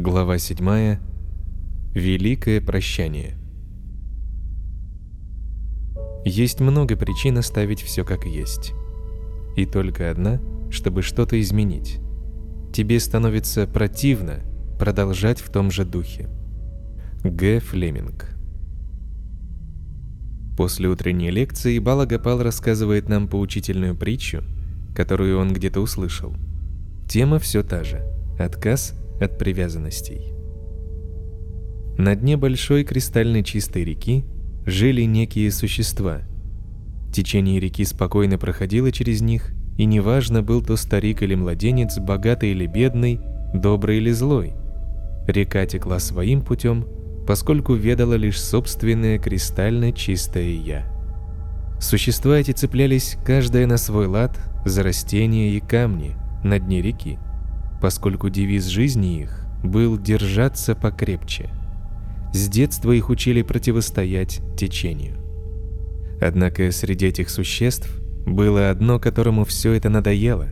Глава 7. Великое прощание. Есть много причин оставить все как есть. И только одна, чтобы что-то изменить. Тебе становится противно продолжать в том же духе. Г. Флеминг После утренней лекции Балагапал рассказывает нам поучительную притчу, которую он где-то услышал. Тема все та же – отказ от привязанностей. На дне большой кристальной чистой реки жили некие существа. Течение реки спокойно проходило через них, и неважно, был то старик или младенец, богатый или бедный, добрый или злой. Река текла своим путем – поскольку ведала лишь собственное кристально чистое «я». Существа эти цеплялись каждое на свой лад за растения и камни на дне реки, поскольку девиз жизни их был «держаться покрепче». С детства их учили противостоять течению. Однако среди этих существ было одно, которому все это надоело,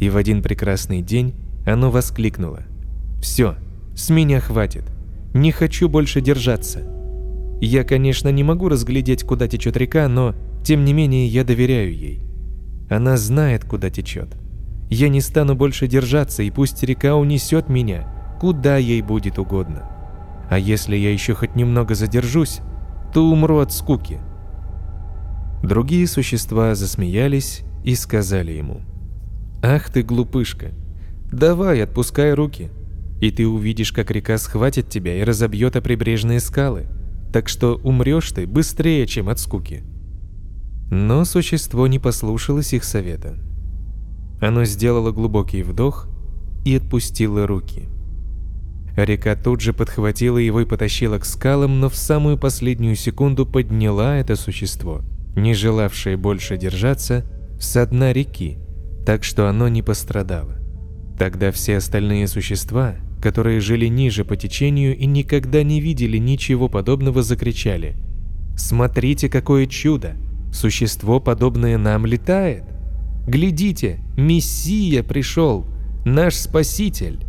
и в один прекрасный день оно воскликнуло «Все, с меня хватит!» Не хочу больше держаться. Я, конечно, не могу разглядеть, куда течет река, но, тем не менее, я доверяю ей. Она знает, куда течет. Я не стану больше держаться, и пусть река унесет меня, куда ей будет угодно. А если я еще хоть немного задержусь, то умру от скуки. Другие существа засмеялись и сказали ему, «Ах ты, глупышка, давай, отпускай руки, и ты увидишь, как река схватит тебя и разобьет о прибрежные скалы. Так что умрешь ты быстрее, чем от скуки. Но существо не послушалось их совета. Оно сделало глубокий вдох и отпустило руки. Река тут же подхватила его и потащила к скалам, но в самую последнюю секунду подняла это существо, не желавшее больше держаться, с дна реки, так что оно не пострадало. Тогда все остальные существа, которые жили ниже по течению и никогда не видели ничего подобного, закричали. «Смотрите, какое чудо! Существо, подобное нам, летает! Глядите, Мессия пришел! Наш Спаситель!»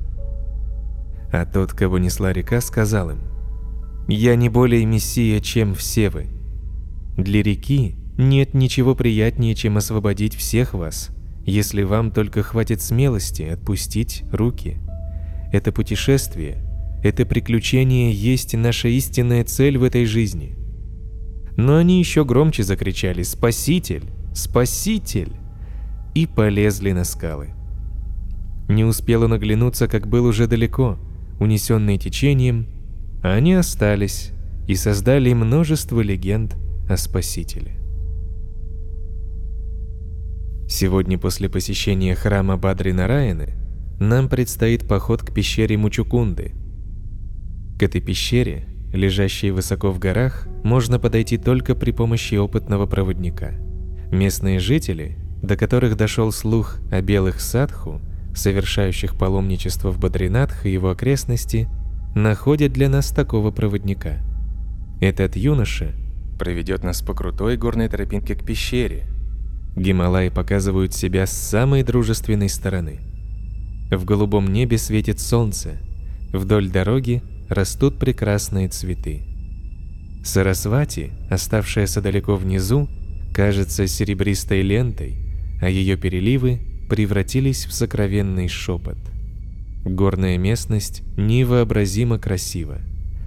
А тот, кого несла река, сказал им, «Я не более Мессия, чем все вы. Для реки нет ничего приятнее, чем освободить всех вас, если вам только хватит смелости отпустить руки». Это путешествие, это приключение есть наша истинная цель в этой жизни. Но они еще громче закричали «Спаситель! Спаситель!» И полезли на скалы. Не успела наглянуться, как был уже далеко, унесенный течением, а они остались и создали множество легенд о Спасителе. Сегодня после посещения храма Бадри Нараяны нам предстоит поход к пещере Мучукунды. К этой пещере, лежащей высоко в горах, можно подойти только при помощи опытного проводника. Местные жители, до которых дошел слух о белых садху, совершающих паломничество в Бадринатх и его окрестности, находят для нас такого проводника. Этот юноша проведет нас по крутой горной тропинке к пещере. Гималаи показывают себя с самой дружественной стороны – в голубом небе светит солнце. Вдоль дороги растут прекрасные цветы. Сарасвати, оставшаяся далеко внизу, кажется серебристой лентой, а ее переливы превратились в сокровенный шепот. Горная местность невообразимо красива.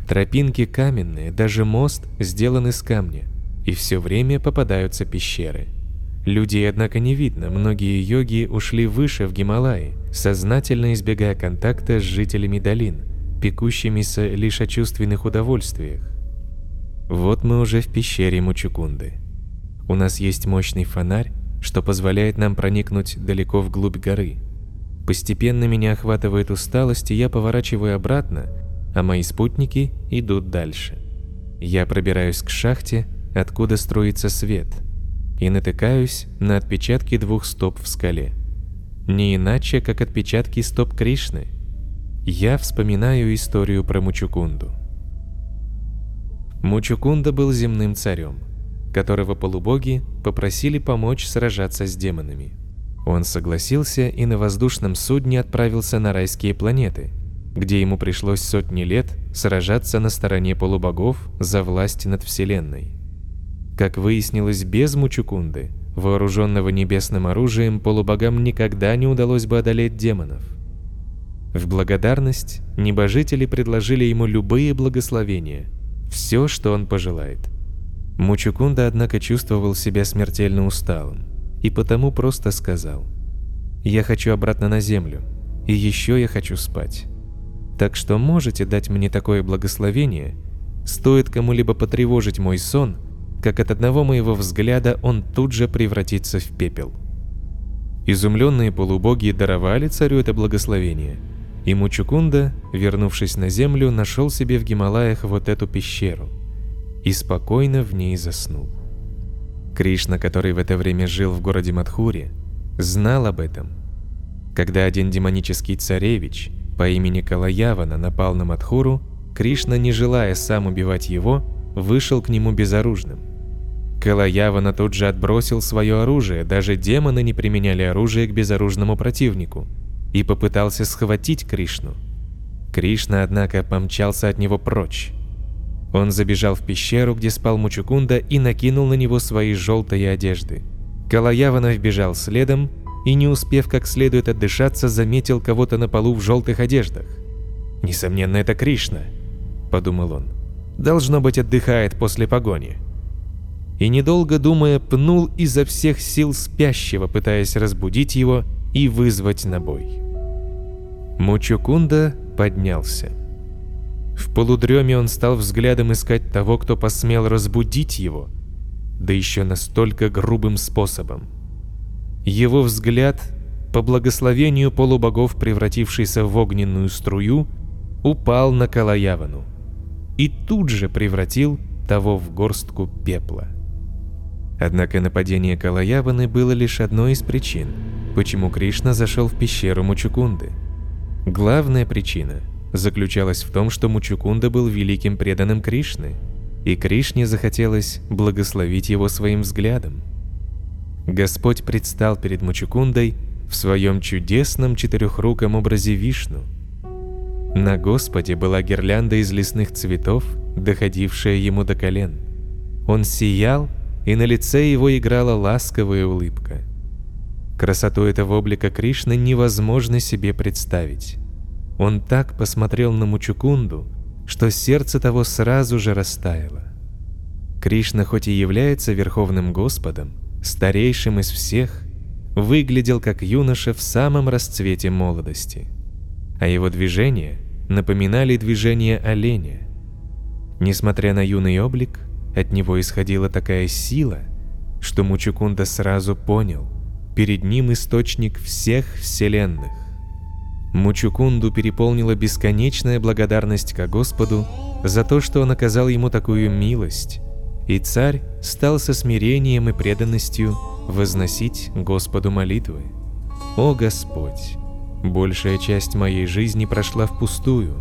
Тропинки каменные, даже мост сделан из камня, и все время попадаются пещеры. Людей, однако, не видно, многие йоги ушли выше в Гималаи, сознательно избегая контакта с жителями долин, пекущимися лишь о чувственных удовольствиях. Вот мы уже в пещере Мучукунды. У нас есть мощный фонарь, что позволяет нам проникнуть далеко вглубь горы. Постепенно меня охватывает усталость, и я поворачиваю обратно, а мои спутники идут дальше. Я пробираюсь к шахте, откуда струится свет – и натыкаюсь на отпечатки двух стоп в скале. Не иначе, как отпечатки стоп Кришны. Я вспоминаю историю про Мучукунду. Мучукунда был земным царем, которого полубоги попросили помочь сражаться с демонами. Он согласился и на воздушном судне отправился на райские планеты, где ему пришлось сотни лет сражаться на стороне полубогов за власть над Вселенной. Как выяснилось, без Мучукунды, вооруженного небесным оружием, полубогам никогда не удалось бы одолеть демонов. В благодарность небожители предложили ему любые благословения, все, что он пожелает. Мучукунда, однако, чувствовал себя смертельно усталым и потому просто сказал «Я хочу обратно на землю, и еще я хочу спать. Так что можете дать мне такое благословение, стоит кому-либо потревожить мой сон, как от одного моего взгляда он тут же превратится в пепел». Изумленные полубоги даровали царю это благословение, и Мучукунда, вернувшись на землю, нашел себе в Гималаях вот эту пещеру и спокойно в ней заснул. Кришна, который в это время жил в городе Мадхуре, знал об этом. Когда один демонический царевич по имени Калаявана напал на Мадхуру, Кришна, не желая сам убивать его, вышел к нему безоружным. Калаявана тут же отбросил свое оружие, даже демоны не применяли оружие к безоружному противнику, и попытался схватить Кришну. Кришна, однако, помчался от него прочь. Он забежал в пещеру, где спал Мучукунда, и накинул на него свои желтые одежды. Калаяванов бежал следом и, не успев как следует отдышаться, заметил кого-то на полу в желтых одеждах. «Несомненно, это Кришна», — подумал он. «Должно быть, отдыхает после погони». И недолго думая, пнул изо всех сил спящего, пытаясь разбудить его и вызвать на бой. Мучукунда поднялся. В полудреме он стал взглядом искать того, кто посмел разбудить его, да еще настолько грубым способом. Его взгляд, по благословению полубогов, превратившийся в огненную струю, упал на Калаявану и тут же превратил того в горстку пепла. Однако нападение Калаяваны было лишь одной из причин, почему Кришна зашел в пещеру Мучукунды. Главная причина – заключалась в том, что Мучукунда был великим преданным Кришны, и Кришне захотелось благословить его своим взглядом. Господь предстал перед Мучукундой в своем чудесном четырехруком образе Вишну. На Господе была гирлянда из лесных цветов, доходившая ему до колен. Он сиял, и на лице его играла ласковая улыбка. Красоту этого облика Кришны невозможно себе представить. Он так посмотрел на Мучукунду, что сердце того сразу же растаяло. Кришна, хоть и является Верховным Господом, старейшим из всех, выглядел как юноша в самом расцвете молодости, а его движения напоминали движения оленя. Несмотря на юный облик, от него исходила такая сила, что Мучукунда сразу понял, перед ним источник всех вселенных. Мучукунду переполнила бесконечная благодарность к Господу за то, что он оказал ему такую милость, и царь стал со смирением и преданностью возносить Господу молитвы. «О Господь! Большая часть моей жизни прошла впустую.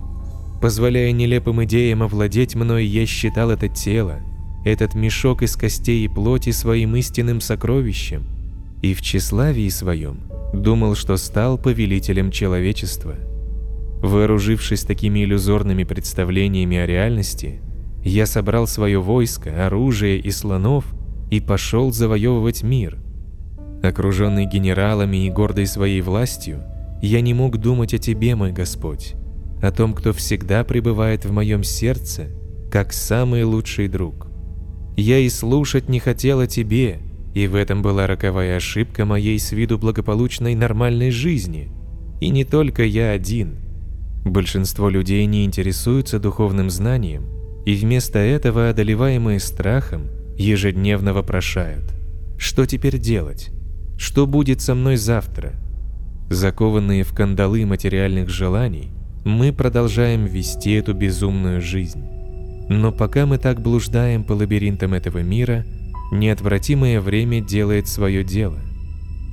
Позволяя нелепым идеям овладеть мной, я считал это тело, этот мешок из костей и плоти своим истинным сокровищем, и в тщеславии своем – думал, что стал повелителем человечества. Вооружившись такими иллюзорными представлениями о реальности, я собрал свое войско, оружие и слонов и пошел завоевывать мир. Окруженный генералами и гордой своей властью, я не мог думать о Тебе, мой Господь, о том, кто всегда пребывает в моем сердце, как самый лучший друг. Я и слушать не хотел о Тебе, и в этом была роковая ошибка моей с виду благополучной нормальной жизни. И не только я один. Большинство людей не интересуются духовным знанием, и вместо этого, одолеваемые страхом, ежедневно вопрошают. Что теперь делать? Что будет со мной завтра? Закованные в кандалы материальных желаний, мы продолжаем вести эту безумную жизнь. Но пока мы так блуждаем по лабиринтам этого мира – Неотвратимое время делает свое дело.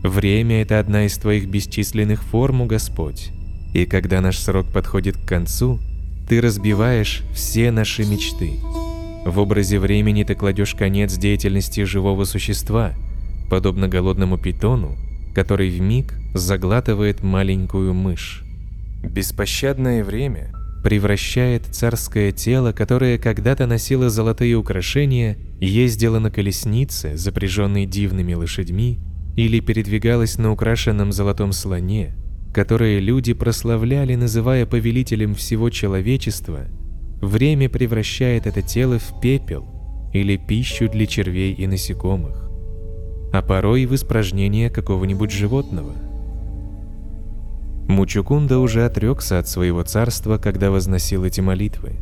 Время – это одна из твоих бесчисленных форм, Господь. И когда наш срок подходит к концу, ты разбиваешь все наши мечты. В образе времени ты кладешь конец деятельности живого существа, подобно голодному питону, который в миг заглатывает маленькую мышь. Беспощадное время превращает царское тело, которое когда-то носило золотые украшения, ездило на колеснице, запряженной дивными лошадьми, или передвигалось на украшенном золотом слоне, которое люди прославляли, называя повелителем всего человечества, время превращает это тело в пепел или пищу для червей и насекомых, а порой в испражнение какого-нибудь животного – Мучукунда уже отрекся от своего царства, когда возносил эти молитвы.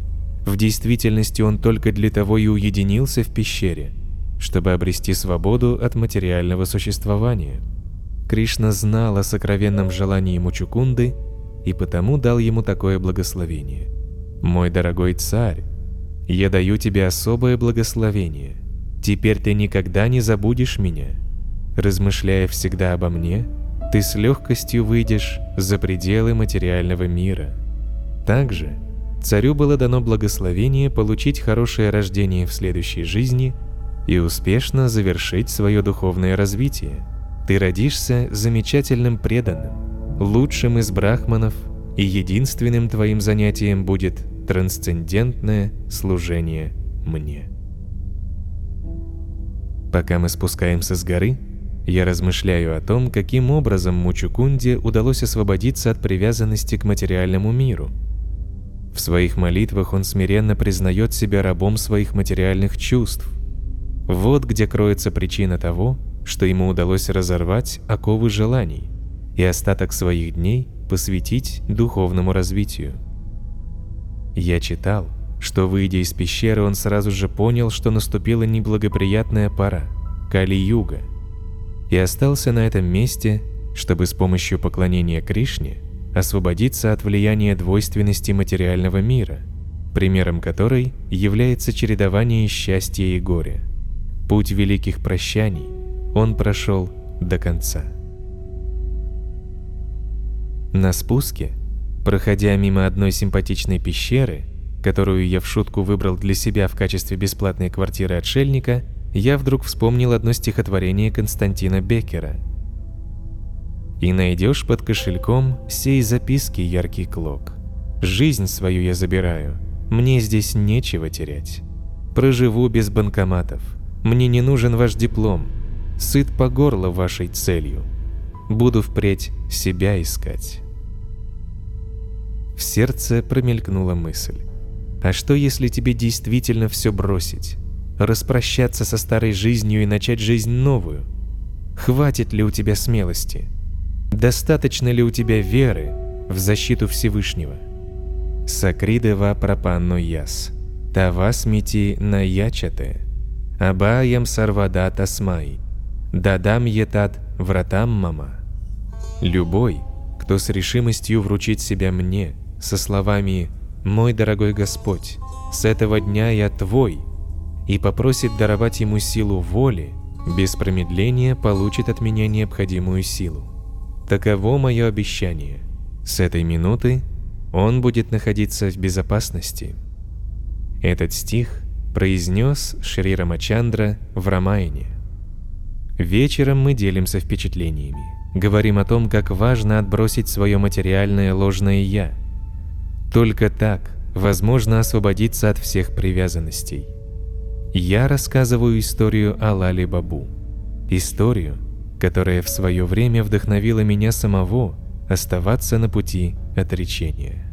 В действительности он только для того и уединился в пещере, чтобы обрести свободу от материального существования. Кришна знал о сокровенном желании Мучукунды и потому дал ему такое благословение. «Мой дорогой царь, я даю тебе особое благословение. Теперь ты никогда не забудешь меня. Размышляя всегда обо мне, ты с легкостью выйдешь за пределы материального мира. Также царю было дано благословение получить хорошее рождение в следующей жизни и успешно завершить свое духовное развитие. Ты родишься замечательным преданным, лучшим из брахманов, и единственным твоим занятием будет трансцендентное служение мне. Пока мы спускаемся с горы, я размышляю о том, каким образом Мучукунде удалось освободиться от привязанности к материальному миру. В своих молитвах он смиренно признает себя рабом своих материальных чувств. Вот где кроется причина того, что ему удалось разорвать оковы желаний и остаток своих дней посвятить духовному развитию. Я читал, что, выйдя из пещеры, он сразу же понял, что наступила неблагоприятная пора – Кали-юга – и остался на этом месте, чтобы с помощью поклонения Кришне освободиться от влияния двойственности материального мира, примером которой является чередование счастья и горя. Путь великих прощаний он прошел до конца. На спуске, проходя мимо одной симпатичной пещеры, которую я в шутку выбрал для себя в качестве бесплатной квартиры отшельника, я вдруг вспомнил одно стихотворение Константина Беккера. «И найдешь под кошельком сей записки яркий клок. Жизнь свою я забираю, мне здесь нечего терять. Проживу без банкоматов, мне не нужен ваш диплом, сыт по горло вашей целью. Буду впредь себя искать». В сердце промелькнула мысль. А что, если тебе действительно все бросить? Распрощаться со старой жизнью и начать жизнь новую? Хватит ли у тебя смелости? Достаточно ли у тебя веры в защиту Всевышнего? Сакридева пропанно яс. Тавас мити наячате. Абаям сарвада тасмай. Дадам етат вратам мама. Любой, кто с решимостью вручит себя мне, со словами «Мой дорогой Господь, с этого дня я Твой», и попросит даровать ему силу воли, без промедления получит от меня необходимую силу. Таково мое обещание. С этой минуты он будет находиться в безопасности. Этот стих произнес Шри Рамачандра в Рамайне. Вечером мы делимся впечатлениями. Говорим о том, как важно отбросить свое материальное ложное «я». Только так возможно освободиться от всех привязанностей я рассказываю историю о Лали Бабу. Историю, которая в свое время вдохновила меня самого оставаться на пути отречения.